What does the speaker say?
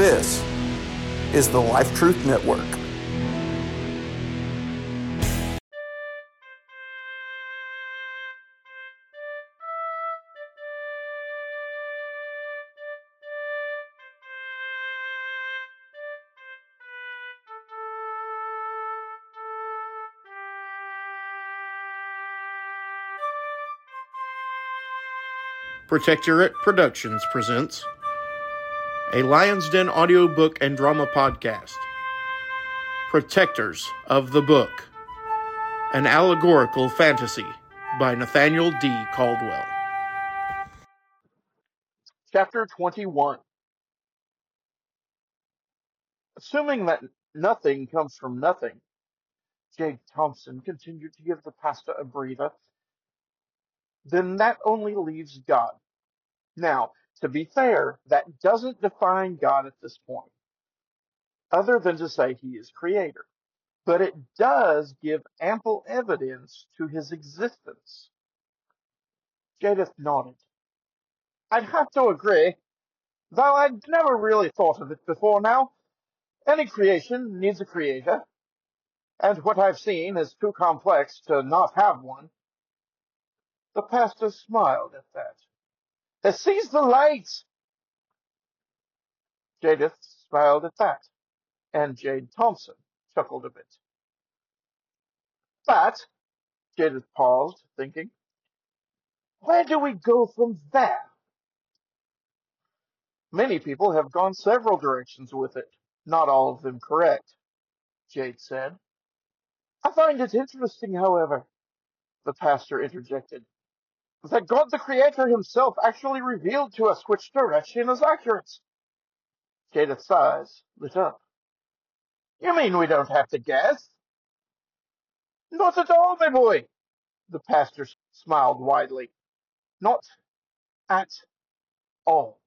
This is the Life Truth Network. Protectorate Productions presents a Lion's Den audiobook and drama podcast. Protectors of the Book, an allegorical fantasy by Nathaniel D. Caldwell. Chapter 21 Assuming that nothing comes from nothing, Jake Thompson continued to give the pasta a breather, then that only leaves God. Now, to be fair, that doesn't define God at this point, other than to say he is creator. But it does give ample evidence to his existence. Jadeth nodded. I'd have to agree, though I'd never really thought of it before now. Any creation needs a creator, and what I've seen is too complex to not have one. The pastor smiled at that. They seize the light. Jadeth smiled at that, and Jade Thompson chuckled a bit. But, Jadeth paused, thinking, where do we go from there? Many people have gone several directions with it, not all of them correct, Jade said. I find it interesting, however, the pastor interjected, that God the Creator himself actually revealed to us which direction is accurate. Jadeth's eyes lit up. You mean we don't have to guess? Not at all, my boy. The pastor smiled widely. Not at all.